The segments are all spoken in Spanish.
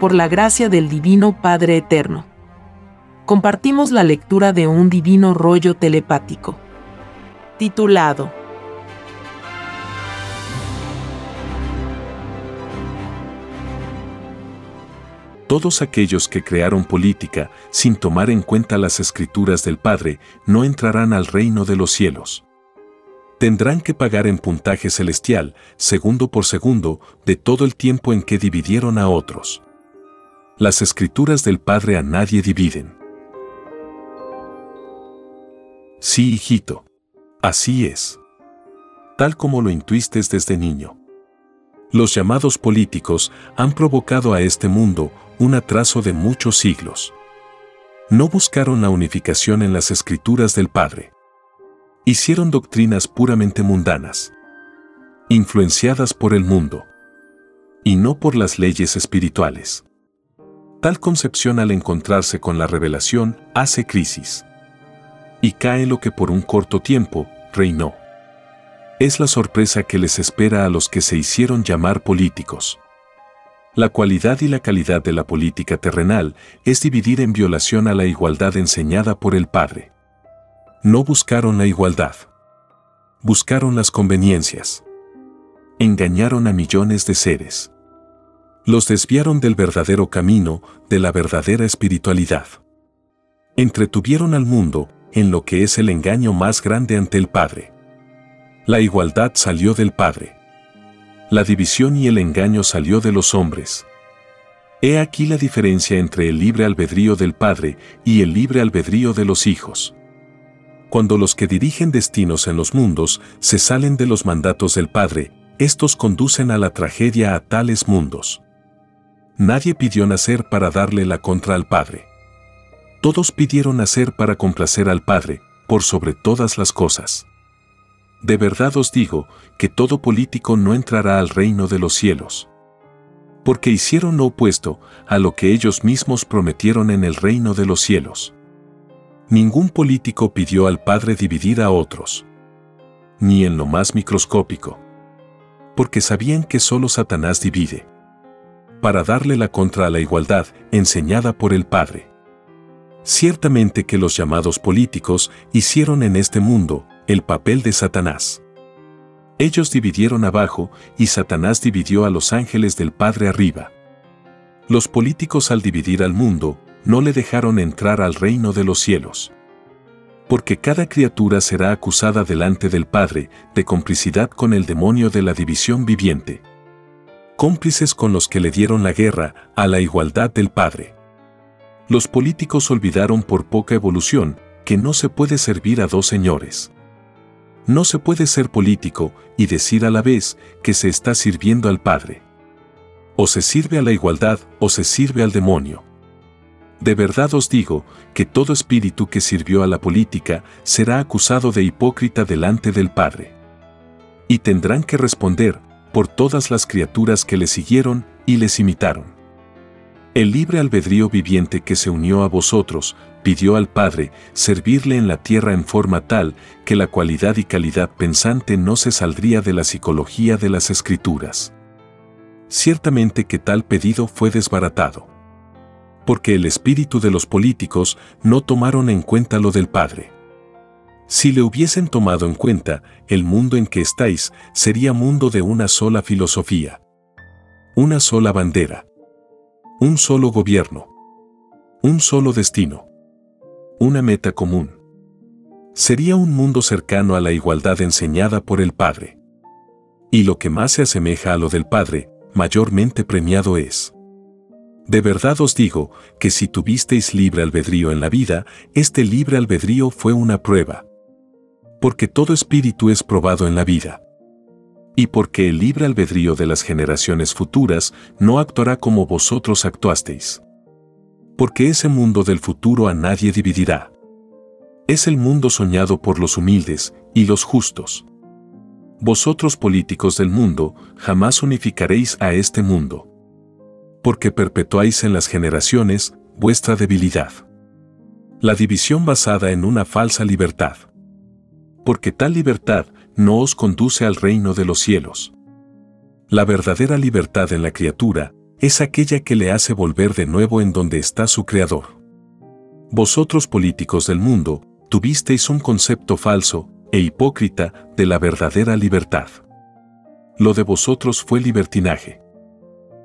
por la gracia del Divino Padre Eterno. Compartimos la lectura de un divino rollo telepático, titulado Todos aquellos que crearon política sin tomar en cuenta las escrituras del Padre no entrarán al reino de los cielos. Tendrán que pagar en puntaje celestial, segundo por segundo, de todo el tiempo en que dividieron a otros. Las escrituras del Padre a nadie dividen. Sí, hijito. Así es. Tal como lo intuiste desde niño. Los llamados políticos han provocado a este mundo un atraso de muchos siglos. No buscaron la unificación en las escrituras del Padre. Hicieron doctrinas puramente mundanas, influenciadas por el mundo, y no por las leyes espirituales. Tal concepción al encontrarse con la revelación hace crisis. Y cae lo que por un corto tiempo reinó. Es la sorpresa que les espera a los que se hicieron llamar políticos. La cualidad y la calidad de la política terrenal es dividir en violación a la igualdad enseñada por el Padre. No buscaron la igualdad. Buscaron las conveniencias. Engañaron a millones de seres. Los desviaron del verdadero camino, de la verdadera espiritualidad. Entretuvieron al mundo en lo que es el engaño más grande ante el Padre. La igualdad salió del Padre la división y el engaño salió de los hombres. He aquí la diferencia entre el libre albedrío del Padre y el libre albedrío de los hijos. Cuando los que dirigen destinos en los mundos se salen de los mandatos del Padre, estos conducen a la tragedia a tales mundos. Nadie pidió nacer para darle la contra al Padre. Todos pidieron nacer para complacer al Padre, por sobre todas las cosas. De verdad os digo que todo político no entrará al reino de los cielos. Porque hicieron lo opuesto a lo que ellos mismos prometieron en el reino de los cielos. Ningún político pidió al Padre dividir a otros. Ni en lo más microscópico. Porque sabían que solo Satanás divide. Para darle la contra a la igualdad enseñada por el Padre. Ciertamente que los llamados políticos hicieron en este mundo el papel de Satanás. Ellos dividieron abajo y Satanás dividió a los ángeles del Padre arriba. Los políticos al dividir al mundo, no le dejaron entrar al reino de los cielos. Porque cada criatura será acusada delante del Padre de complicidad con el demonio de la división viviente. Cómplices con los que le dieron la guerra a la igualdad del Padre. Los políticos olvidaron por poca evolución que no se puede servir a dos señores. No se puede ser político y decir a la vez que se está sirviendo al Padre. O se sirve a la igualdad o se sirve al demonio. De verdad os digo que todo espíritu que sirvió a la política será acusado de hipócrita delante del Padre. Y tendrán que responder por todas las criaturas que le siguieron y les imitaron. El libre albedrío viviente que se unió a vosotros, pidió al Padre servirle en la tierra en forma tal que la cualidad y calidad pensante no se saldría de la psicología de las escrituras. Ciertamente que tal pedido fue desbaratado. Porque el espíritu de los políticos no tomaron en cuenta lo del Padre. Si le hubiesen tomado en cuenta, el mundo en que estáis sería mundo de una sola filosofía. Una sola bandera un solo gobierno. Un solo destino. Una meta común. Sería un mundo cercano a la igualdad enseñada por el Padre. Y lo que más se asemeja a lo del Padre, mayormente premiado es. De verdad os digo que si tuvisteis libre albedrío en la vida, este libre albedrío fue una prueba. Porque todo espíritu es probado en la vida y porque el libre albedrío de las generaciones futuras no actuará como vosotros actuasteis. Porque ese mundo del futuro a nadie dividirá. Es el mundo soñado por los humildes y los justos. Vosotros políticos del mundo jamás unificaréis a este mundo. Porque perpetuáis en las generaciones vuestra debilidad. La división basada en una falsa libertad. Porque tal libertad no os conduce al reino de los cielos. La verdadera libertad en la criatura es aquella que le hace volver de nuevo en donde está su Creador. Vosotros políticos del mundo, tuvisteis un concepto falso e hipócrita de la verdadera libertad. Lo de vosotros fue libertinaje.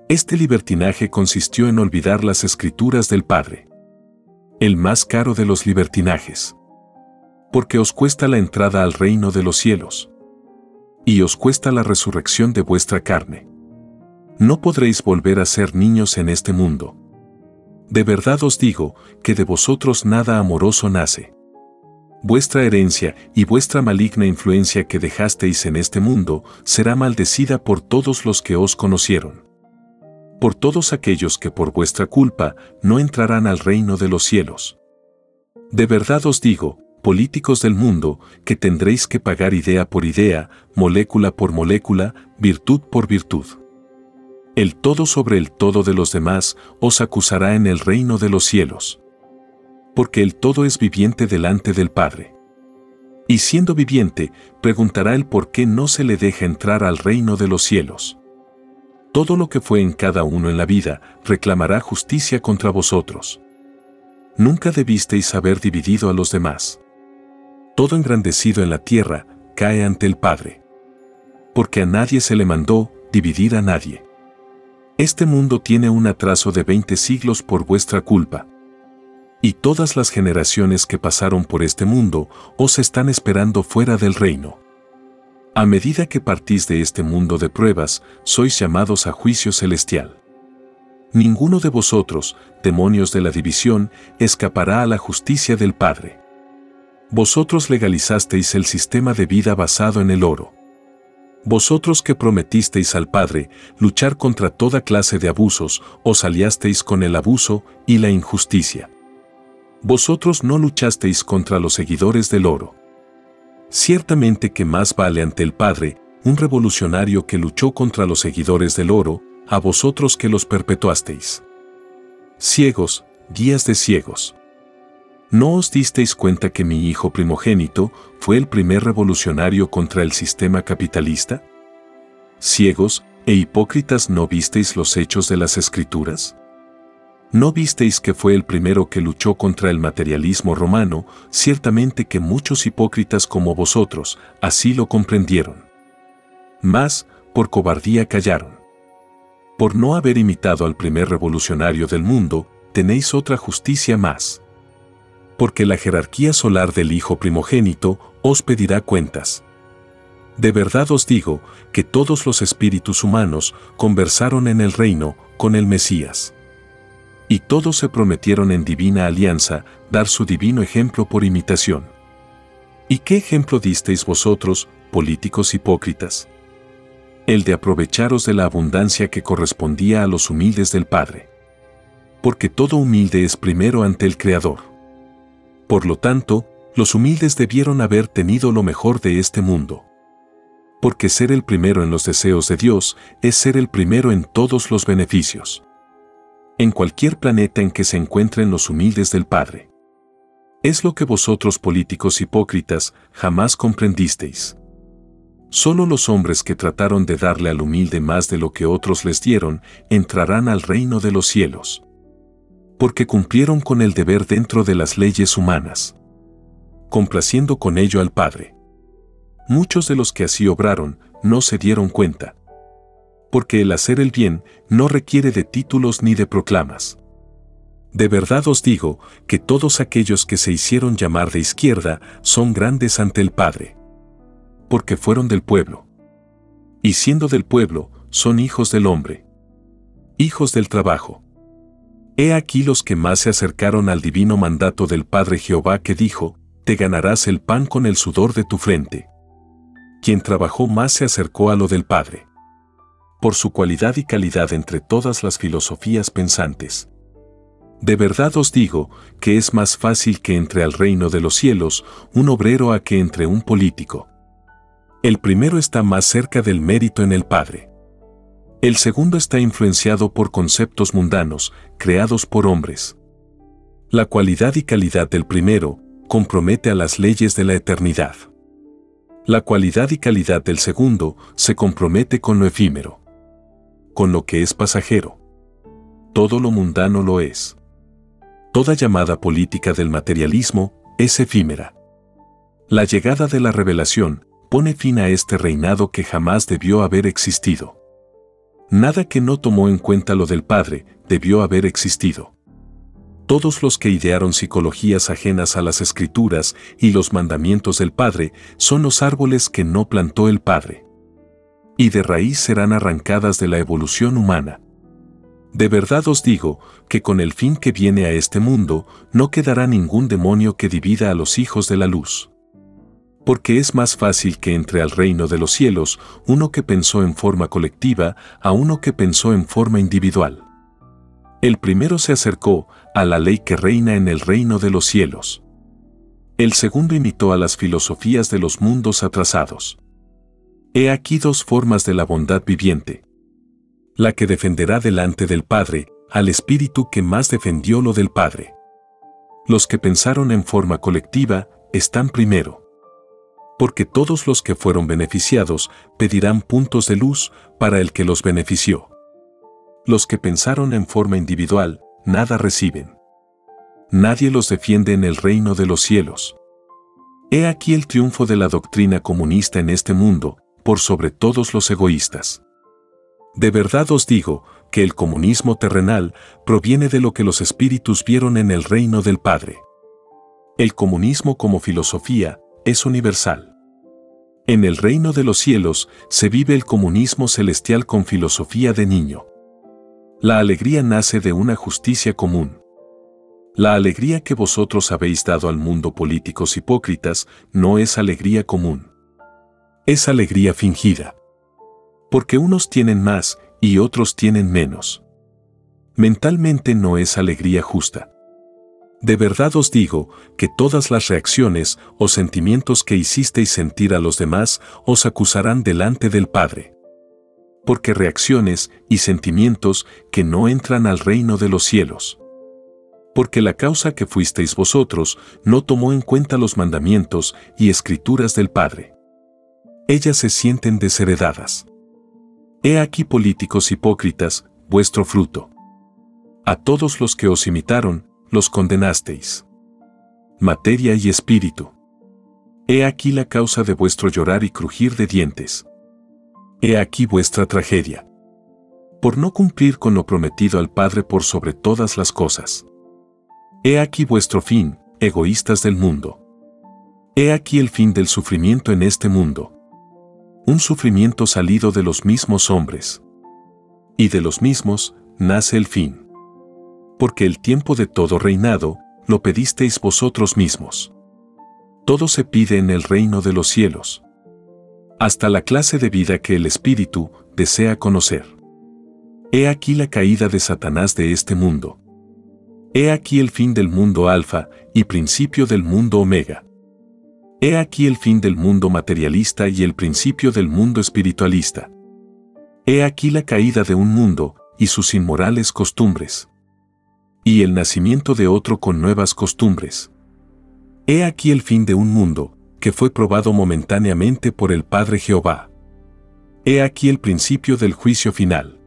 Este libertinaje consistió en olvidar las escrituras del Padre. El más caro de los libertinajes. Porque os cuesta la entrada al reino de los cielos. Y os cuesta la resurrección de vuestra carne. No podréis volver a ser niños en este mundo. De verdad os digo que de vosotros nada amoroso nace vuestra herencia y vuestra maligna influencia que dejasteis en este mundo será maldecida por todos los que os conocieron. Por todos aquellos que por vuestra culpa no entrarán al reino de los cielos. De verdad os digo, políticos del mundo, que tendréis que pagar idea por idea, molécula por molécula, virtud por virtud. El todo sobre el todo de los demás os acusará en el reino de los cielos porque el todo es viviente delante del Padre. Y siendo viviente, preguntará el por qué no se le deja entrar al reino de los cielos. Todo lo que fue en cada uno en la vida reclamará justicia contra vosotros. Nunca debisteis haber dividido a los demás. Todo engrandecido en la tierra cae ante el Padre. Porque a nadie se le mandó dividir a nadie. Este mundo tiene un atraso de 20 siglos por vuestra culpa y todas las generaciones que pasaron por este mundo os están esperando fuera del reino. A medida que partís de este mundo de pruebas, sois llamados a juicio celestial. Ninguno de vosotros, demonios de la división, escapará a la justicia del Padre. Vosotros legalizasteis el sistema de vida basado en el oro. Vosotros que prometisteis al Padre luchar contra toda clase de abusos, os aliasteis con el abuso y la injusticia. Vosotros no luchasteis contra los seguidores del oro. Ciertamente que más vale ante el Padre un revolucionario que luchó contra los seguidores del oro, a vosotros que los perpetuasteis. Ciegos, guías de ciegos. ¿No os disteis cuenta que mi hijo primogénito fue el primer revolucionario contra el sistema capitalista? Ciegos e hipócritas no visteis los hechos de las escrituras? ¿No visteis que fue el primero que luchó contra el materialismo romano? Ciertamente que muchos hipócritas como vosotros así lo comprendieron. Mas, por cobardía callaron. Por no haber imitado al primer revolucionario del mundo, tenéis otra justicia más. Porque la jerarquía solar del Hijo primogénito os pedirá cuentas. De verdad os digo que todos los espíritus humanos conversaron en el reino con el Mesías y todos se prometieron en divina alianza dar su divino ejemplo por imitación. ¿Y qué ejemplo disteis vosotros, políticos hipócritas? El de aprovecharos de la abundancia que correspondía a los humildes del Padre. Porque todo humilde es primero ante el Creador. Por lo tanto, los humildes debieron haber tenido lo mejor de este mundo. Porque ser el primero en los deseos de Dios es ser el primero en todos los beneficios en cualquier planeta en que se encuentren los humildes del Padre. Es lo que vosotros políticos hipócritas jamás comprendisteis. Solo los hombres que trataron de darle al humilde más de lo que otros les dieron entrarán al reino de los cielos. Porque cumplieron con el deber dentro de las leyes humanas. Complaciendo con ello al Padre. Muchos de los que así obraron no se dieron cuenta porque el hacer el bien no requiere de títulos ni de proclamas. De verdad os digo que todos aquellos que se hicieron llamar de izquierda son grandes ante el Padre. Porque fueron del pueblo. Y siendo del pueblo, son hijos del hombre. Hijos del trabajo. He aquí los que más se acercaron al divino mandato del Padre Jehová que dijo, te ganarás el pan con el sudor de tu frente. Quien trabajó más se acercó a lo del Padre por su cualidad y calidad entre todas las filosofías pensantes. De verdad os digo que es más fácil que entre al reino de los cielos un obrero a que entre un político. El primero está más cerca del mérito en el Padre. El segundo está influenciado por conceptos mundanos, creados por hombres. La cualidad y calidad del primero compromete a las leyes de la eternidad. La cualidad y calidad del segundo se compromete con lo efímero con lo que es pasajero. todo lo mundano lo es. Toda llamada política del materialismo es efímera. La llegada de la revelación pone fin a este reinado que jamás debió haber existido. Nada que no tomó en cuenta lo del Padre debió haber existido. Todos los que idearon psicologías ajenas a las escrituras y los mandamientos del Padre son los árboles que no plantó el Padre. Y de raíz serán arrancadas de la evolución humana. De verdad os digo que con el fin que viene a este mundo no quedará ningún demonio que divida a los hijos de la luz. Porque es más fácil que entre al reino de los cielos uno que pensó en forma colectiva a uno que pensó en forma individual. El primero se acercó a la ley que reina en el reino de los cielos. El segundo imitó a las filosofías de los mundos atrasados. He aquí dos formas de la bondad viviente. La que defenderá delante del Padre al espíritu que más defendió lo del Padre. Los que pensaron en forma colectiva están primero. Porque todos los que fueron beneficiados pedirán puntos de luz para el que los benefició. Los que pensaron en forma individual, nada reciben. Nadie los defiende en el reino de los cielos. He aquí el triunfo de la doctrina comunista en este mundo, por sobre todos los egoístas. De verdad os digo que el comunismo terrenal proviene de lo que los espíritus vieron en el reino del Padre. El comunismo como filosofía es universal. En el reino de los cielos se vive el comunismo celestial con filosofía de niño. La alegría nace de una justicia común. La alegría que vosotros habéis dado al mundo políticos hipócritas no es alegría común. Es alegría fingida. Porque unos tienen más y otros tienen menos. Mentalmente no es alegría justa. De verdad os digo que todas las reacciones o sentimientos que hicisteis sentir a los demás os acusarán delante del Padre porque reacciones y sentimientos que no entran al reino de los cielos. Porque la causa que fuisteis vosotros no tomó en cuenta los mandamientos y escrituras del Padre. Ellas se sienten desheredadas. He aquí políticos hipócritas, vuestro fruto. A todos los que os imitaron, los condenasteis. Materia y espíritu. He aquí la causa de vuestro llorar y crujir de dientes. He aquí vuestra tragedia. Por no cumplir con lo prometido al Padre por sobre todas las cosas. He aquí vuestro fin, egoístas del mundo. He aquí el fin del sufrimiento en este mundo. Un sufrimiento salido de los mismos hombres. Y de los mismos nace el fin. Porque el tiempo de todo reinado lo pedisteis vosotros mismos. Todo se pide en el reino de los cielos hasta la clase de vida que el espíritu desea conocer. He aquí la caída de Satanás de este mundo. He aquí el fin del mundo alfa y principio del mundo omega. He aquí el fin del mundo materialista y el principio del mundo espiritualista. He aquí la caída de un mundo y sus inmorales costumbres. Y el nacimiento de otro con nuevas costumbres. He aquí el fin de un mundo que fue probado momentáneamente por el Padre Jehová. He aquí el principio del juicio final,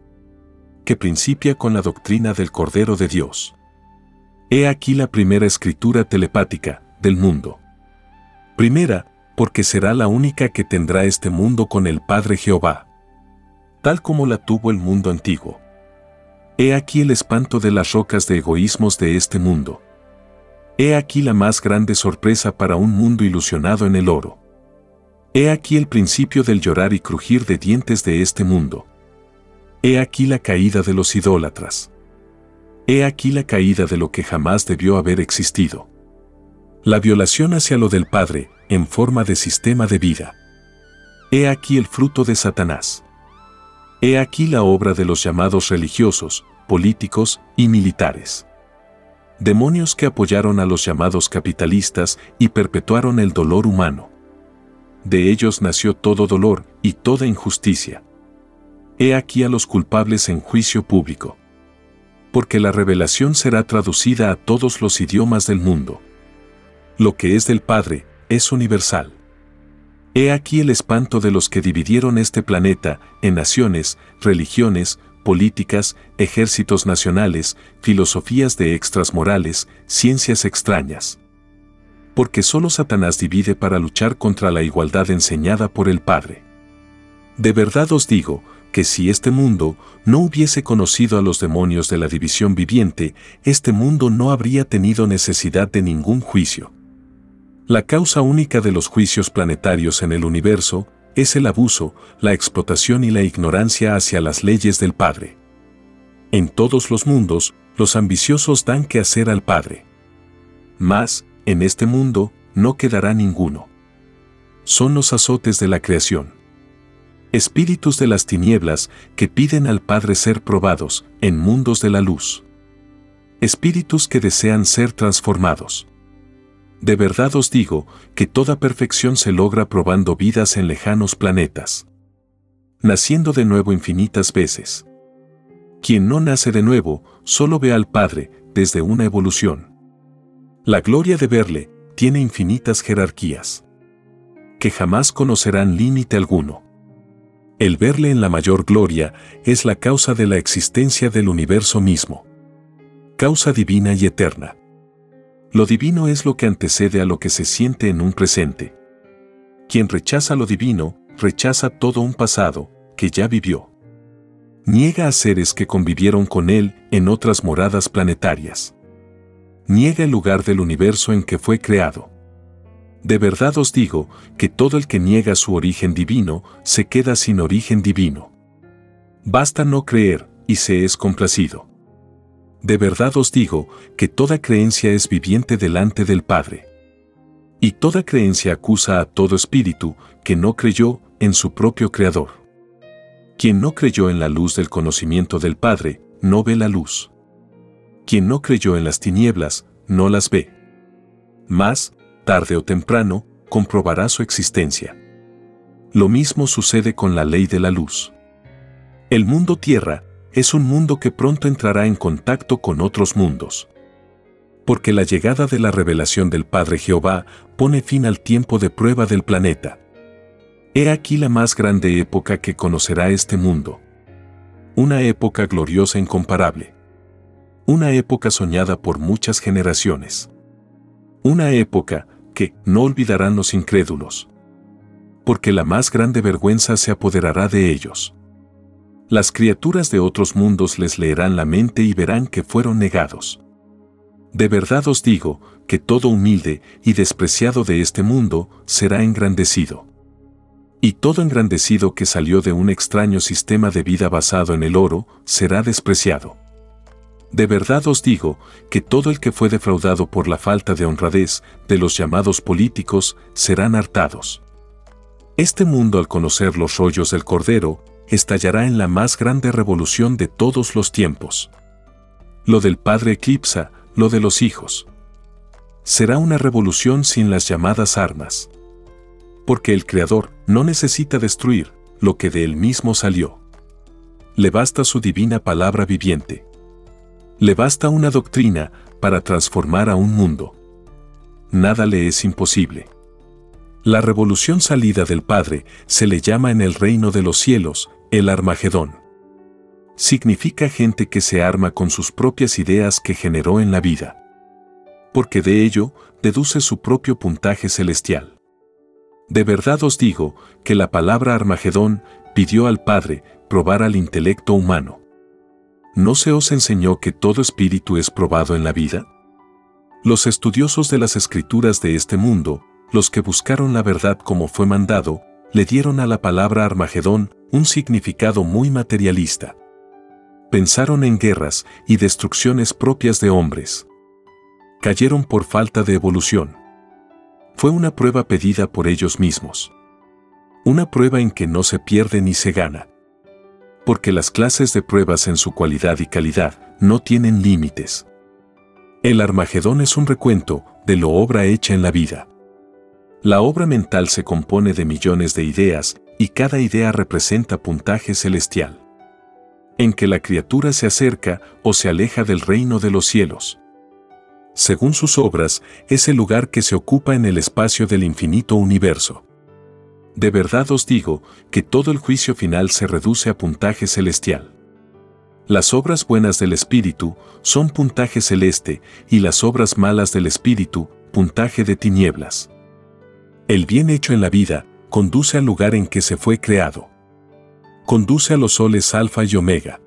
que principia con la doctrina del Cordero de Dios. He aquí la primera escritura telepática del mundo. Primera, porque será la única que tendrá este mundo con el Padre Jehová, tal como la tuvo el mundo antiguo. He aquí el espanto de las rocas de egoísmos de este mundo He aquí la más grande sorpresa para un mundo ilusionado en el oro. He aquí el principio del llorar y crujir de dientes de este mundo. He aquí la caída de los idólatras. He aquí la caída de lo que jamás debió haber existido. La violación hacia lo del Padre, en forma de sistema de vida. He aquí el fruto de Satanás. He aquí la obra de los llamados religiosos, políticos y militares demonios que apoyaron a los llamados capitalistas y perpetuaron el dolor humano. De ellos nació todo dolor y toda injusticia. He aquí a los culpables en juicio público. Porque la revelación será traducida a todos los idiomas del mundo. Lo que es del Padre es universal. He aquí el espanto de los que dividieron este planeta en naciones, religiones, políticas, ejércitos nacionales, filosofías de extras morales, ciencias extrañas. Porque solo Satanás divide para luchar contra la igualdad enseñada por el Padre. De verdad os digo, que si este mundo no hubiese conocido a los demonios de la división viviente, este mundo no habría tenido necesidad de ningún juicio. La causa única de los juicios planetarios en el universo es el abuso, la explotación y la ignorancia hacia las leyes del Padre. En todos los mundos, los ambiciosos dan que hacer al Padre. Mas, en este mundo, no quedará ninguno. Son los azotes de la creación espíritus de las tinieblas que piden al Padre ser probados en mundos de la luz. Espíritus que desean ser transformados. De verdad os digo que toda perfección se logra probando vidas en lejanos planetas. Naciendo de nuevo infinitas veces. Quien no nace de nuevo solo ve al Padre desde una evolución. La gloria de verle tiene infinitas jerarquías. Que jamás conocerán límite alguno. El verle en la mayor gloria es la causa de la existencia del universo mismo. Causa divina y eterna. Lo divino es lo que antecede a lo que se siente en un presente. Quien rechaza lo divino, rechaza todo un pasado que ya vivió. Niega a seres que convivieron con él en otras moradas planetarias. Niega el lugar del universo en que fue creado. De verdad os digo que todo el que niega su origen divino se queda sin origen divino. Basta no creer y se es complacido. De verdad os digo que toda creencia es viviente delante del Padre. Y toda creencia acusa a todo espíritu que no creyó en su propio Creador. Quien no creyó en la luz del conocimiento del Padre, no ve la luz. Quien no creyó en las tinieblas, no las ve. Mas, tarde o temprano, comprobará su existencia. Lo mismo sucede con la ley de la luz. El mundo tierra es un mundo que pronto entrará en contacto con otros mundos. Porque la llegada de la revelación del Padre Jehová pone fin al tiempo de prueba del planeta. He aquí la más grande época que conocerá este mundo. Una época gloriosa incomparable. Una época soñada por muchas generaciones. Una época que no olvidarán los incrédulos. Porque la más grande vergüenza se apoderará de ellos. Las criaturas de otros mundos les leerán la mente y verán que fueron negados. De verdad os digo, que todo humilde y despreciado de este mundo será engrandecido. Y todo engrandecido que salió de un extraño sistema de vida basado en el oro será despreciado. De verdad os digo que todo el que fue defraudado por la falta de honradez de los llamados políticos serán hartados. Este mundo al conocer los rollos del Cordero, estallará en la más grande revolución de todos los tiempos. Lo del Padre eclipsa, lo de los hijos. Será una revolución sin las llamadas armas. Porque el Creador no necesita destruir lo que de él mismo salió. Le basta su divina palabra viviente. Le basta una doctrina para transformar a un mundo. Nada le es imposible. La revolución salida del Padre se le llama en el reino de los cielos el Armagedón. Significa gente que se arma con sus propias ideas que generó en la vida. Porque de ello deduce su propio puntaje celestial. De verdad os digo que la palabra Armagedón pidió al Padre probar al intelecto humano. ¿no se os enseñó que todo espíritu es probado en la vida? Los estudiosos de las escrituras de este mundo, los que buscaron la verdad como fue mandado, le dieron a la palabra Armagedón un significado muy materialista. Pensaron en guerras y destrucciones propias de hombres. Cayeron por falta de evolución. Fue una prueba pedida por ellos mismos. Una prueba en que no se pierde ni se gana porque las clases de pruebas en su cualidad y calidad no tienen límites. El Armagedón es un recuento de lo obra hecha en la vida. La obra mental se compone de millones de ideas y cada idea representa puntaje celestial. En que la criatura se acerca o se aleja del reino de los cielos. Según sus obras, es el lugar que se ocupa en el espacio del infinito universo. De verdad os digo que todo el juicio final se reduce a puntaje celestial. Las obras buenas del Espíritu son puntaje celeste y las obras malas del Espíritu, puntaje de tinieblas. El bien hecho en la vida conduce al lugar en que se fue creado. Conduce a los soles alfa y omega.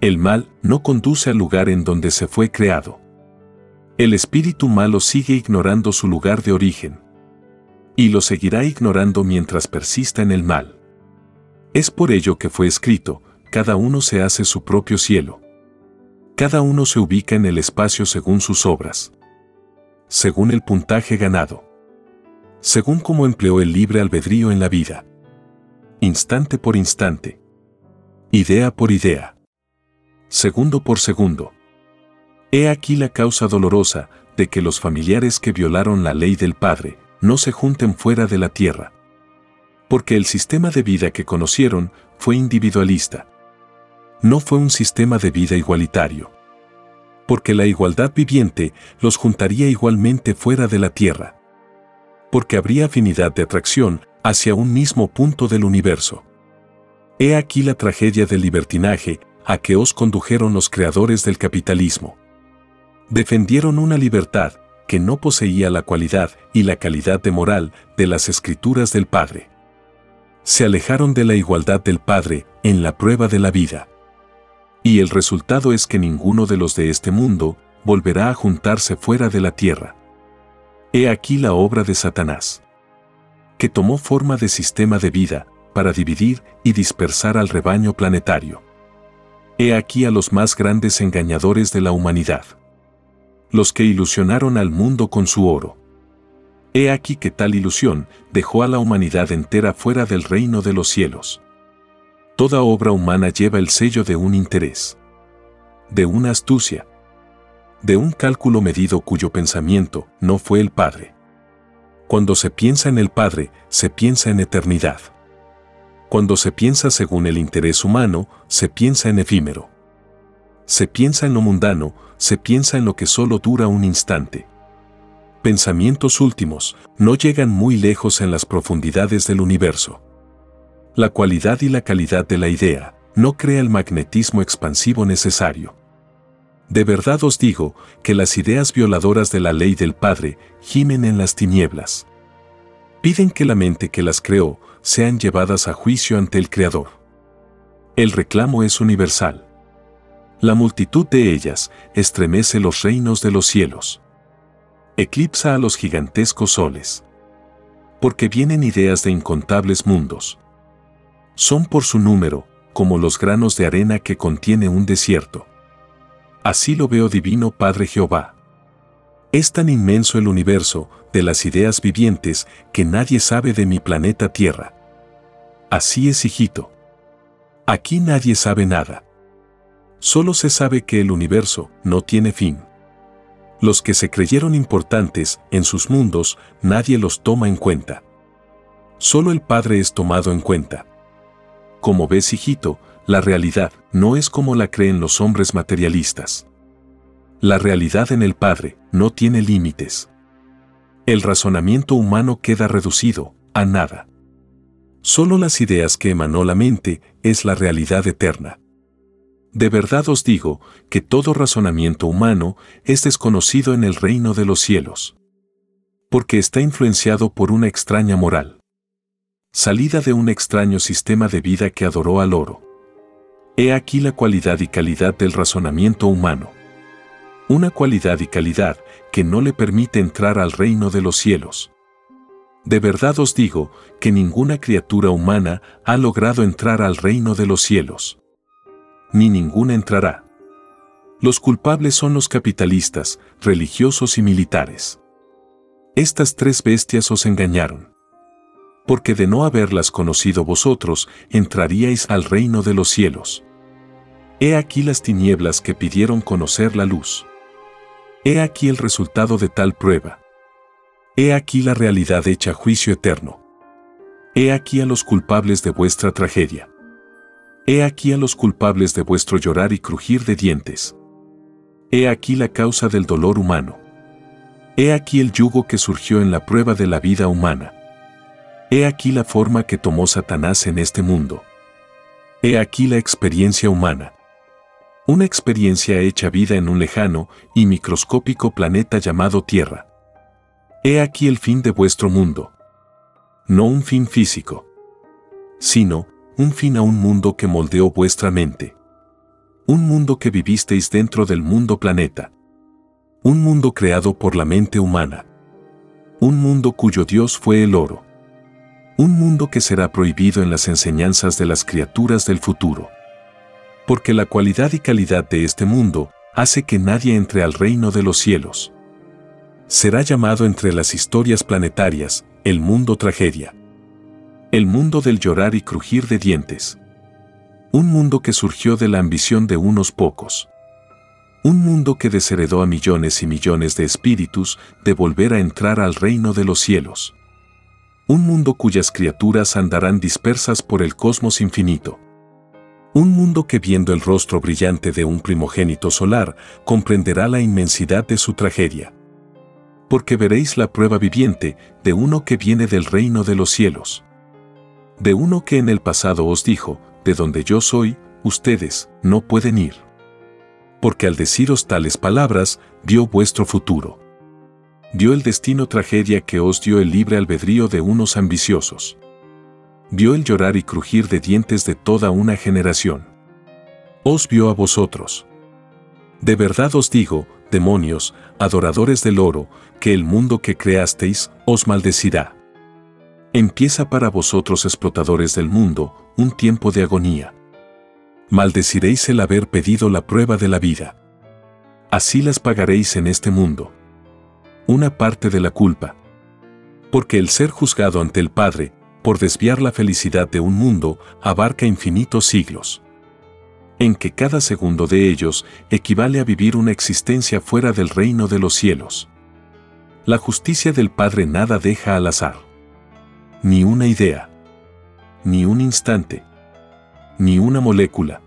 El mal no conduce al lugar en donde se fue creado. El espíritu malo sigue ignorando su lugar de origen. Y lo seguirá ignorando mientras persista en el mal. Es por ello que fue escrito, cada uno se hace su propio cielo. Cada uno se ubica en el espacio según sus obras. Según el puntaje ganado. Según cómo empleó el libre albedrío en la vida. Instante por instante. Idea por idea. Segundo por segundo. He aquí la causa dolorosa de que los familiares que violaron la ley del Padre no se junten fuera de la tierra. Porque el sistema de vida que conocieron fue individualista no fue un sistema de vida igualitario. Porque la igualdad viviente los juntaría igualmente fuera de la Tierra. Porque habría afinidad de atracción hacia un mismo punto del universo. He aquí la tragedia del libertinaje a que os condujeron los creadores del capitalismo. Defendieron una libertad que no poseía la cualidad y la calidad de moral de las escrituras del Padre. Se alejaron de la igualdad del Padre en la prueba de la vida. Y el resultado es que ninguno de los de este mundo volverá a juntarse fuera de la tierra. He aquí la obra de Satanás, que tomó forma de sistema de vida para dividir y dispersar al rebaño planetario. He aquí a los más grandes engañadores de la humanidad, los que ilusionaron al mundo con su oro. He aquí que tal ilusión dejó a la humanidad entera fuera del reino de los cielos. Toda obra humana lleva el sello de un interés, de una astucia, de un cálculo medido cuyo pensamiento no fue el Padre. Cuando se piensa en el Padre, se piensa en eternidad. Cuando se piensa según el interés humano, se piensa en efímero. Se piensa en lo mundano, se piensa en lo que solo dura un instante. Pensamientos últimos no llegan muy lejos en las profundidades del universo. La cualidad y la calidad de la idea no crea el magnetismo expansivo necesario. De verdad os digo que las ideas violadoras de la ley del Padre gimen en las tinieblas. Piden que la mente que las creó sean llevadas a juicio ante el Creador. El reclamo es universal. La multitud de ellas estremece los reinos de los cielos. Eclipsa a los gigantescos soles. Porque vienen ideas de incontables mundos son por su número, como los granos de arena que contiene un desierto. Así lo veo divino Padre Jehová. Es tan inmenso el universo de las ideas vivientes que nadie sabe de mi planeta Tierra. Así es, hijito. Aquí nadie sabe nada. Solo se sabe que el universo no tiene fin. Los que se creyeron importantes en sus mundos, nadie los toma en cuenta. Solo el Padre es tomado en cuenta. Como ves, hijito, la realidad no es como la creen los hombres materialistas. La realidad en el Padre no tiene límites. El razonamiento humano queda reducido a nada. Solo las ideas que emanó la mente es la realidad eterna. De verdad os digo que todo razonamiento humano es desconocido en el reino de los cielos. Porque está influenciado por una extraña moral salida de un extraño sistema de vida que adoró al oro. He aquí la cualidad y calidad del razonamiento humano. Una cualidad y calidad que no le permite entrar al reino de los cielos. De verdad os digo que ninguna criatura humana ha logrado entrar al reino de los cielos. Ni ninguna entrará. Los culpables son los capitalistas, religiosos y militares. Estas tres bestias os engañaron porque de no haberlas conocido vosotros, entraríais al reino de los cielos. He aquí las tinieblas que pidieron conocer la luz. He aquí el resultado de tal prueba. He aquí la realidad hecha juicio eterno. He aquí a los culpables de vuestra tragedia. He aquí a los culpables de vuestro llorar y crujir de dientes. He aquí la causa del dolor humano. He aquí el yugo que surgió en la prueba de la vida humana. He aquí la forma que tomó Satanás en este mundo. He aquí la experiencia humana. Una experiencia hecha vida en un lejano y microscópico planeta llamado Tierra. He aquí el fin de vuestro mundo. No un fin físico, sino un fin a un mundo que moldeó vuestra mente. Un mundo que vivisteis dentro del mundo planeta. Un mundo creado por la mente humana. Un mundo cuyo Dios fue el oro. Un mundo que será prohibido en las enseñanzas de las criaturas del futuro. Porque la cualidad y calidad de este mundo hace que nadie entre al reino de los cielos. Será llamado entre las historias planetarias el mundo tragedia. El mundo del llorar y crujir de dientes. Un mundo que surgió de la ambición de unos pocos. Un mundo que desheredó a millones y millones de espíritus de volver a entrar al reino de los cielos. Un mundo cuyas criaturas andarán dispersas por el cosmos infinito. Un mundo que viendo el rostro brillante de un primogénito solar comprenderá la inmensidad de su tragedia. Porque veréis la prueba viviente de uno que viene del reino de los cielos. De uno que en el pasado os dijo, de donde yo soy, ustedes no pueden ir. Porque al deciros tales palabras, dio vuestro futuro. Dio el destino tragedia que os dio el libre albedrío de unos ambiciosos. Vio el llorar y crujir de dientes de toda una generación. Os vio a vosotros. De verdad os digo, demonios, adoradores del oro, que el mundo que creasteis os maldecirá. Empieza para vosotros explotadores del mundo un tiempo de agonía. Maldeciréis el haber pedido la prueba de la vida. Así las pagaréis en este mundo. Una parte de la culpa. Porque el ser juzgado ante el Padre, por desviar la felicidad de un mundo, abarca infinitos siglos. En que cada segundo de ellos equivale a vivir una existencia fuera del reino de los cielos. La justicia del Padre nada deja al azar ni una idea, ni un instante, ni una molécula.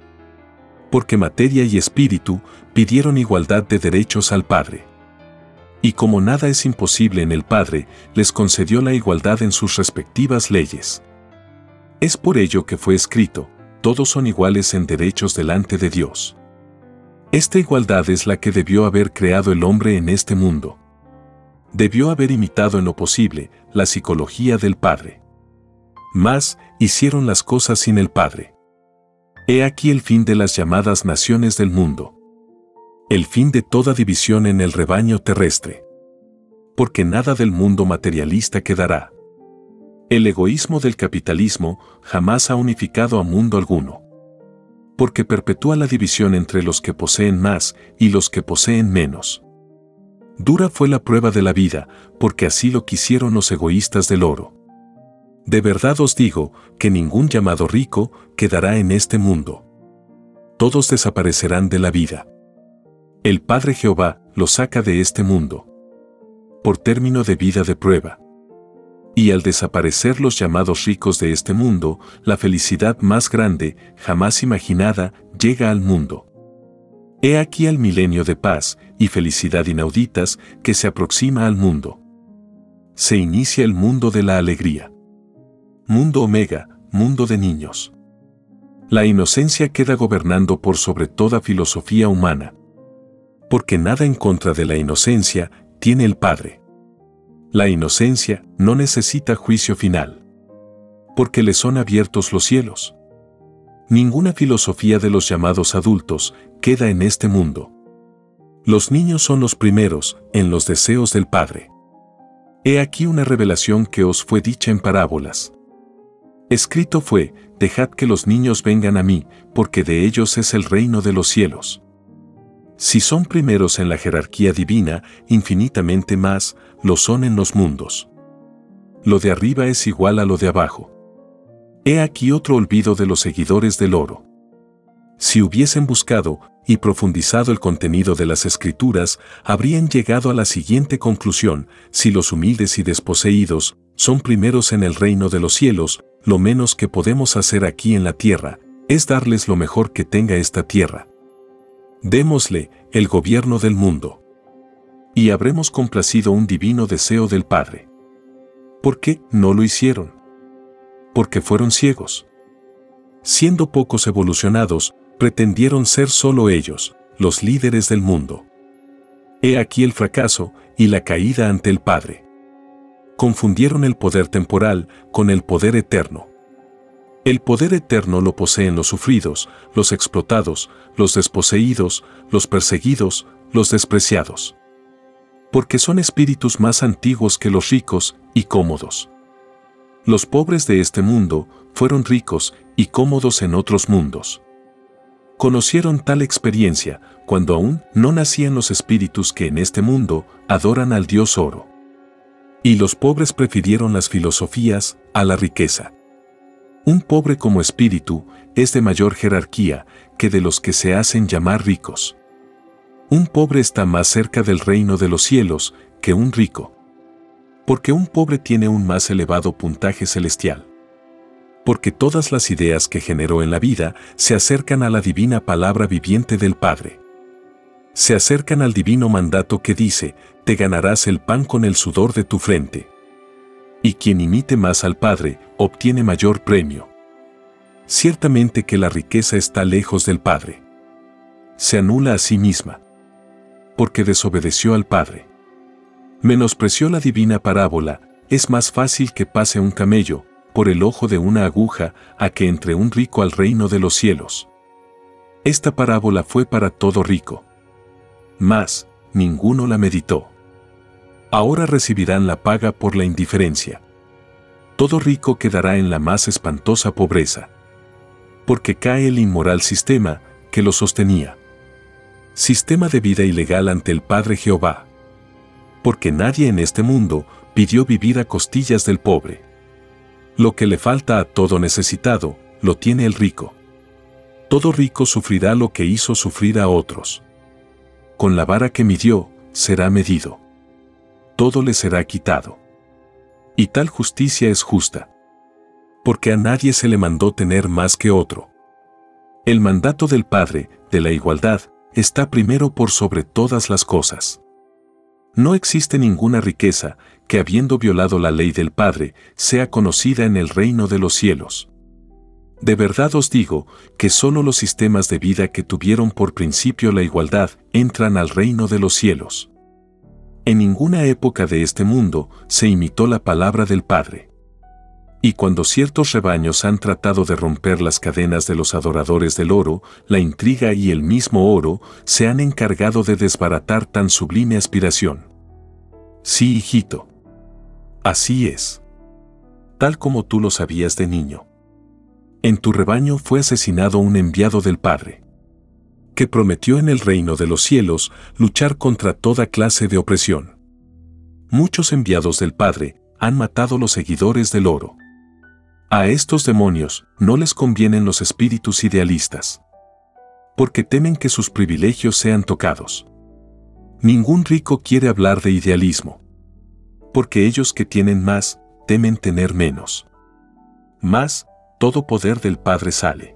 Porque materia y espíritu pidieron igualdad de derechos al Padre. Y como nada es imposible en el Padre, les concedió la igualdad en sus respectivas leyes. Es por ello que fue escrito, todos son iguales en derechos delante de Dios. Esta igualdad es la que debió haber creado el hombre en este mundo debió haber imitado en lo posible la psicología del Padre. Mas, hicieron las cosas sin el Padre. He aquí el fin de las llamadas naciones del mundo. El fin de toda división en el rebaño terrestre. Porque nada del mundo materialista quedará. El egoísmo del capitalismo jamás ha unificado a mundo alguno. Porque perpetúa la división entre los que poseen más y los que poseen menos. Dura fue la prueba de la vida, porque así lo quisieron los egoístas del oro. De verdad os digo que ningún llamado rico quedará en este mundo. Todos desaparecerán de la vida. El Padre Jehová los saca de este mundo. Por término de vida de prueba. Y al desaparecer los llamados ricos de este mundo, la felicidad más grande, jamás imaginada, llega al mundo. He aquí al milenio de paz y felicidad inauditas que se aproxima al mundo. Se inicia el mundo de la alegría. Mundo omega, mundo de niños. La inocencia queda gobernando por sobre toda filosofía humana. Porque nada en contra de la inocencia tiene el Padre. La inocencia no necesita juicio final. Porque le son abiertos los cielos. Ninguna filosofía de los llamados adultos queda en este mundo. Los niños son los primeros en los deseos del Padre. He aquí una revelación que os fue dicha en parábolas. Escrito fue, dejad que los niños vengan a mí, porque de ellos es el reino de los cielos. Si son primeros en la jerarquía divina, infinitamente más lo son en los mundos. Lo de arriba es igual a lo de abajo. He aquí otro olvido de los seguidores del oro. Si hubiesen buscado y profundizado el contenido de las escrituras, habrían llegado a la siguiente conclusión, si los humildes y desposeídos son primeros en el reino de los cielos, lo menos que podemos hacer aquí en la tierra, es darles lo mejor que tenga esta tierra. Démosle el gobierno del mundo. Y habremos complacido un divino deseo del Padre. ¿Por qué no lo hicieron? Porque fueron ciegos. Siendo pocos evolucionados, Pretendieron ser solo ellos, los líderes del mundo. He aquí el fracaso y la caída ante el Padre. Confundieron el poder temporal con el poder eterno. El poder eterno lo poseen los sufridos, los explotados, los desposeídos, los perseguidos, los despreciados. Porque son espíritus más antiguos que los ricos y cómodos. Los pobres de este mundo fueron ricos y cómodos en otros mundos. Conocieron tal experiencia cuando aún no nacían los espíritus que en este mundo adoran al Dios oro. Y los pobres prefirieron las filosofías a la riqueza. Un pobre como espíritu es de mayor jerarquía que de los que se hacen llamar ricos. Un pobre está más cerca del reino de los cielos que un rico. Porque un pobre tiene un más elevado puntaje celestial. Porque todas las ideas que generó en la vida se acercan a la divina palabra viviente del Padre. Se acercan al divino mandato que dice, te ganarás el pan con el sudor de tu frente y quien imite más al Padre obtiene mayor premio. Ciertamente que la riqueza está lejos del Padre. Se anula a sí misma. Porque desobedeció al Padre. Menospreció la divina parábola, es más fácil que pase un camello, por el ojo de una aguja, a que entre un rico al reino de los cielos. Esta parábola fue para todo rico. Mas, ninguno la meditó ahora recibirán la paga por la indiferencia. Todo rico quedará en la más espantosa pobreza. Porque cae el inmoral sistema que lo sostenía. Sistema de vida ilegal ante el Padre Jehová. Porque nadie en este mundo pidió vivir a costillas del pobre. Lo que le falta a todo necesitado, lo tiene el rico. Todo rico sufrirá lo que hizo sufrir a otros. Con la vara que midió, será medido todo le será quitado. Y tal justicia es justa. Porque a nadie se le mandó tener más que otro. El mandato del Padre, de la igualdad, está primero por sobre todas las cosas. No existe ninguna riqueza que habiendo violado la ley del Padre sea conocida en el reino de los cielos. De verdad os digo que solo los sistemas de vida que tuvieron por principio la igualdad entran al reino de los cielos. En ninguna época de este mundo se imitó la palabra del Padre. Y cuando ciertos rebaños han tratado de romper las cadenas de los adoradores del oro, la intriga y el mismo oro se han encargado de desbaratar tan sublime aspiración. Sí, hijito. Así es. Tal como tú lo sabías de niño. En tu rebaño fue asesinado un enviado del Padre que prometió en el reino de los cielos luchar contra toda clase de opresión. Muchos enviados del Padre han matado los seguidores del oro. A estos demonios no les convienen los espíritus idealistas, porque temen que sus privilegios sean tocados. Ningún rico quiere hablar de idealismo, porque ellos que tienen más temen tener menos. Más, todo poder del Padre sale.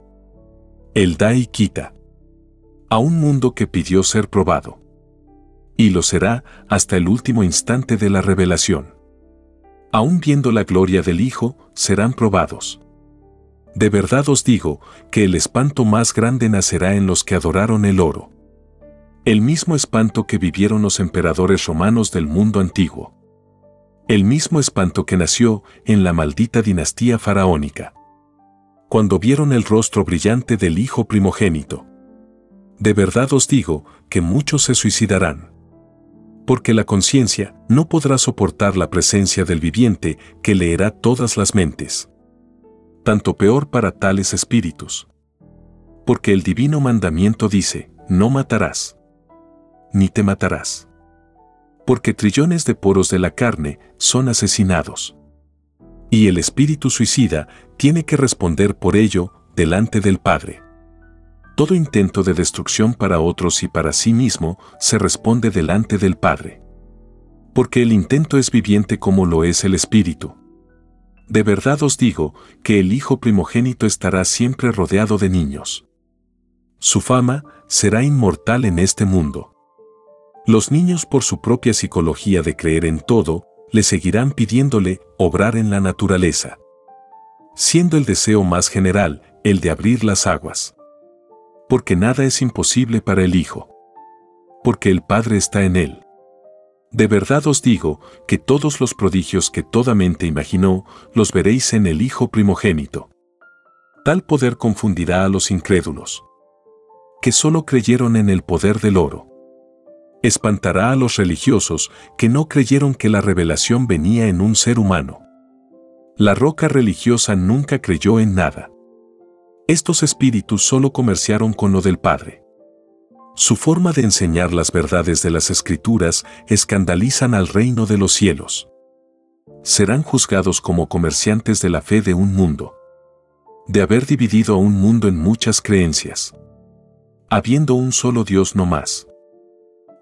Él da y quita a un mundo que pidió ser probado. Y lo será hasta el último instante de la revelación. Aún viendo la gloria del Hijo, serán probados. De verdad os digo que el espanto más grande nacerá en los que adoraron el oro. El mismo espanto que vivieron los emperadores romanos del mundo antiguo. El mismo espanto que nació en la maldita dinastía faraónica. Cuando vieron el rostro brillante del Hijo primogénito. De verdad os digo que muchos se suicidarán. Porque la conciencia no podrá soportar la presencia del viviente que leerá todas las mentes. Tanto peor para tales espíritus. Porque el divino mandamiento dice, no matarás. Ni te matarás. Porque trillones de poros de la carne son asesinados. Y el espíritu suicida tiene que responder por ello delante del Padre. Todo intento de destrucción para otros y para sí mismo se responde delante del Padre. Porque el intento es viviente como lo es el Espíritu. De verdad os digo que el Hijo primogénito estará siempre rodeado de niños. Su fama será inmortal en este mundo. Los niños por su propia psicología de creer en todo, le seguirán pidiéndole obrar en la naturaleza. Siendo el deseo más general el de abrir las aguas Porque nada es imposible para el Hijo. Porque el Padre está en él. De verdad os digo que todos los prodigios que toda mente imaginó, los veréis en el Hijo primogénito. Tal poder confundirá a los incrédulos, que solo creyeron en el poder del oro. Espantará a los religiosos que no creyeron que la revelación venía en un ser humano. La roca religiosa nunca creyó en nada. Estos espíritus solo comerciaron con lo del Padre. Su forma de enseñar las verdades de las escrituras escandalizan al reino de los cielos. Serán juzgados como comerciantes de la fe de un mundo. De haber dividido a un mundo en muchas creencias. Habiendo un solo Dios no más.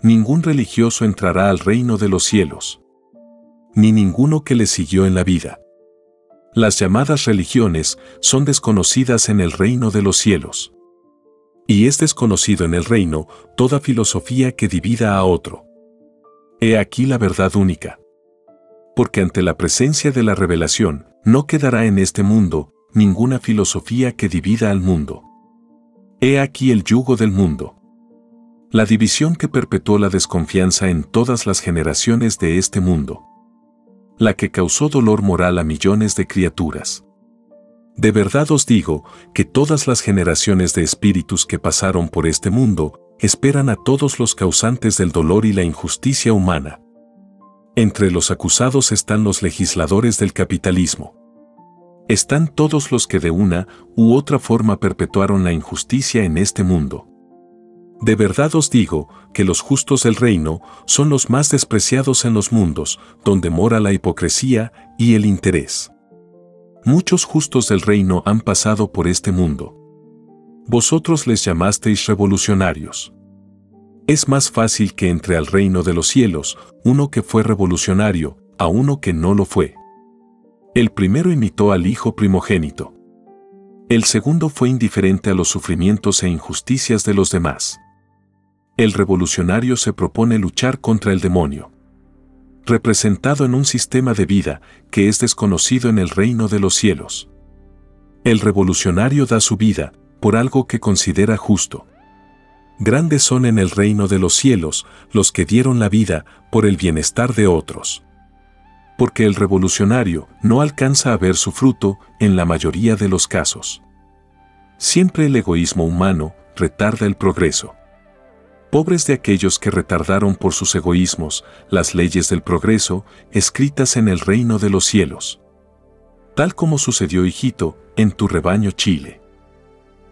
Ningún religioso entrará al reino de los cielos. Ni ninguno que le siguió en la vida. Las llamadas religiones son desconocidas en el reino de los cielos. Y es desconocido en el reino toda filosofía que divida a otro. He aquí la verdad única. Porque ante la presencia de la revelación, no quedará en este mundo ninguna filosofía que divida al mundo. He aquí el yugo del mundo. La división que perpetuó la desconfianza en todas las generaciones de este mundo la que causó dolor moral a millones de criaturas. De verdad os digo que todas las generaciones de espíritus que pasaron por este mundo esperan a todos los causantes del dolor y la injusticia humana. Entre los acusados están los legisladores del capitalismo. Están todos los que de una u otra forma perpetuaron la injusticia en este mundo. De verdad os digo que los justos del reino son los más despreciados en los mundos, donde mora la hipocresía y el interés. Muchos justos del reino han pasado por este mundo. Vosotros les llamasteis revolucionarios. Es más fácil que entre al reino de los cielos uno que fue revolucionario a uno que no lo fue. El primero imitó al Hijo primogénito. El segundo fue indiferente a los sufrimientos e injusticias de los demás el revolucionario se propone luchar contra el demonio, representado en un sistema de vida que es desconocido en el reino de los cielos. El revolucionario da su vida por algo que considera justo. Grandes son en el reino de los cielos los que dieron la vida por el bienestar de otros. Porque el revolucionario no alcanza a ver su fruto en la mayoría de los casos. Siempre el egoísmo humano retarda el progreso. Pobres de aquellos que retardaron por sus egoísmos las leyes del progreso escritas en el reino de los cielos. Tal como sucedió, hijito, en tu rebaño Chile.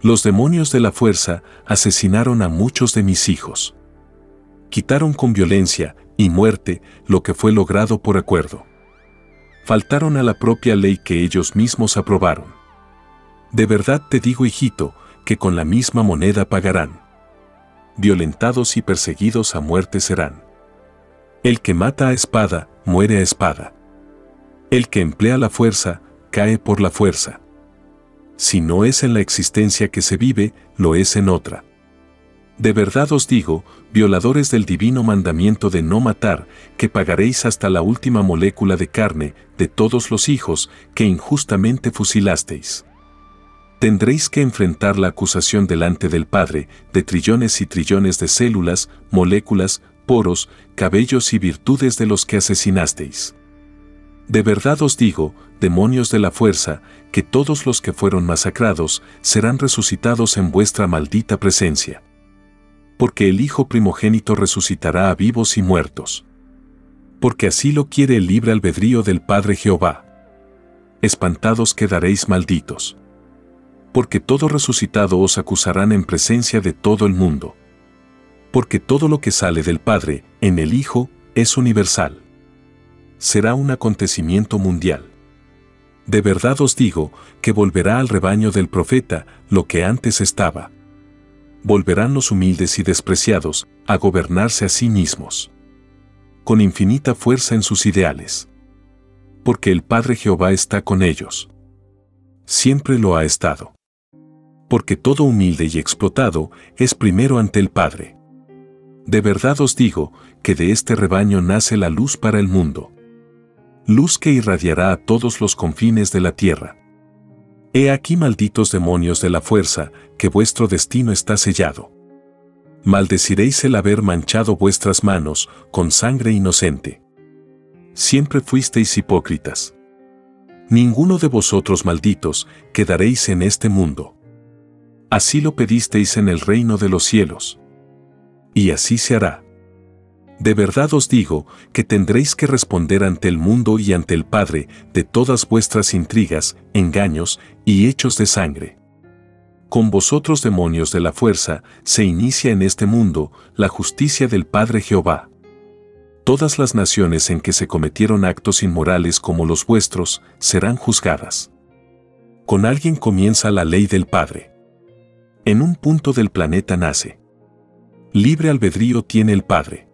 Los demonios de la fuerza asesinaron a muchos de mis hijos. Quitaron con violencia y muerte lo que fue logrado por acuerdo. Faltaron a la propia ley que ellos mismos aprobaron. De verdad te digo, hijito, que con la misma moneda pagarán violentados y perseguidos a muerte serán. El que mata a espada, muere a espada. El que emplea la fuerza, cae por la fuerza. Si no es en la existencia que se vive, lo es en otra. De verdad os digo, violadores del divino mandamiento de no matar, que pagaréis hasta la última molécula de carne de todos los hijos que injustamente fusilasteis tendréis que enfrentar la acusación delante del Padre de trillones y trillones de células, moléculas, poros, cabellos y virtudes de los que asesinasteis. De verdad os digo, demonios de la fuerza, que todos los que fueron masacrados serán resucitados en vuestra maldita presencia. Porque el Hijo primogénito resucitará a vivos y muertos. Porque así lo quiere el libre albedrío del Padre Jehová. Espantados quedaréis malditos porque todo resucitado os acusarán en presencia de todo el mundo. Porque todo lo que sale del Padre, en el Hijo, es universal. Será un acontecimiento mundial. De verdad os digo que volverá al rebaño del profeta lo que antes estaba. Volverán los humildes y despreciados a gobernarse a sí mismos. Con infinita fuerza en sus ideales. Porque el Padre Jehová está con ellos. Siempre lo ha estado porque todo humilde y explotado es primero ante el Padre. De verdad os digo que de este rebaño nace la luz para el mundo. Luz que irradiará a todos los confines de la tierra. He aquí malditos demonios de la fuerza, que vuestro destino está sellado. Maldeciréis el haber manchado vuestras manos con sangre inocente. Siempre fuisteis hipócritas. Ninguno de vosotros malditos quedaréis en este mundo. Así lo pedisteis en el reino de los cielos. Y así se hará. De verdad os digo que tendréis que responder ante el mundo y ante el Padre de todas vuestras intrigas, engaños y hechos de sangre. Con vosotros demonios de la fuerza se inicia en este mundo la justicia del Padre Jehová. Todas las naciones en que se cometieron actos inmorales como los vuestros serán juzgadas. Con alguien comienza la ley del Padre. En un punto del planeta nace. Libre albedrío tiene el Padre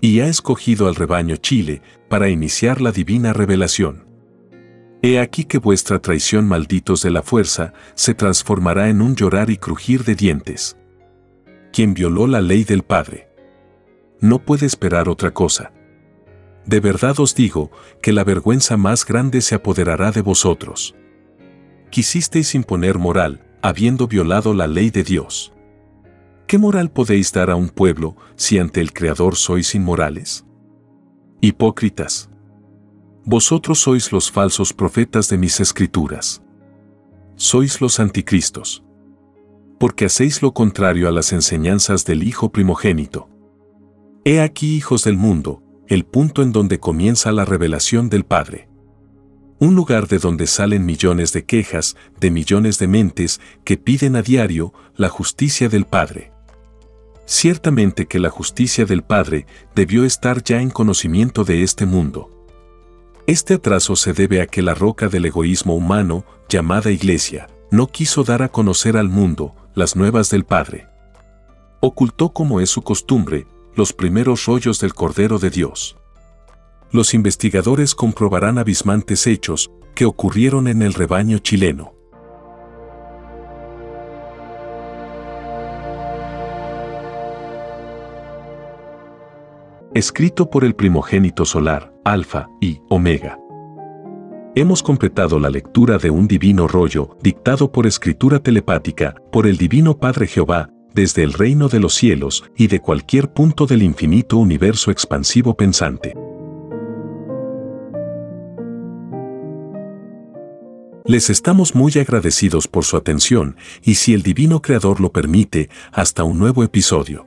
y ha escogido al rebaño Chile para iniciar la divina revelación. He aquí que vuestra traición malditos de la fuerza se transformará en un llorar y crujir de dientes. Quien violó la ley del Padre. No puede esperar otra cosa. De verdad os digo que la vergüenza más grande se apoderará de vosotros. Quisisteis imponer moral, habiendo violado la ley de Dios. ¿Qué moral podéis dar a un pueblo si ante el Creador sois inmorales? Hipócritas. Vosotros sois los falsos profetas de mis escrituras. Sois los anticristos. Porque hacéis lo contrario a las enseñanzas del Hijo primogénito. He aquí, hijos del mundo, el punto en donde comienza la revelación del Padre. Un lugar de donde salen millones de quejas, de millones de mentes que piden a diario la justicia del Padre. Ciertamente que la justicia del Padre debió estar ya en conocimiento de este mundo. Este atraso se debe a que la roca del egoísmo humano, llamada Iglesia, no quiso dar a conocer al mundo las nuevas del Padre. Ocultó como es su costumbre los primeros rollos del Cordero de Dios. Los investigadores comprobarán abismantes hechos que ocurrieron en el rebaño chileno. escrito por el primogénito solar, Alfa y Omega. Hemos completado la lectura de un divino rollo, dictado por escritura telepática, por el Divino Padre Jehová, desde el reino de los cielos y de cualquier punto del infinito universo expansivo pensante. Les estamos muy agradecidos por su atención y si el Divino Creador lo permite, hasta un nuevo episodio.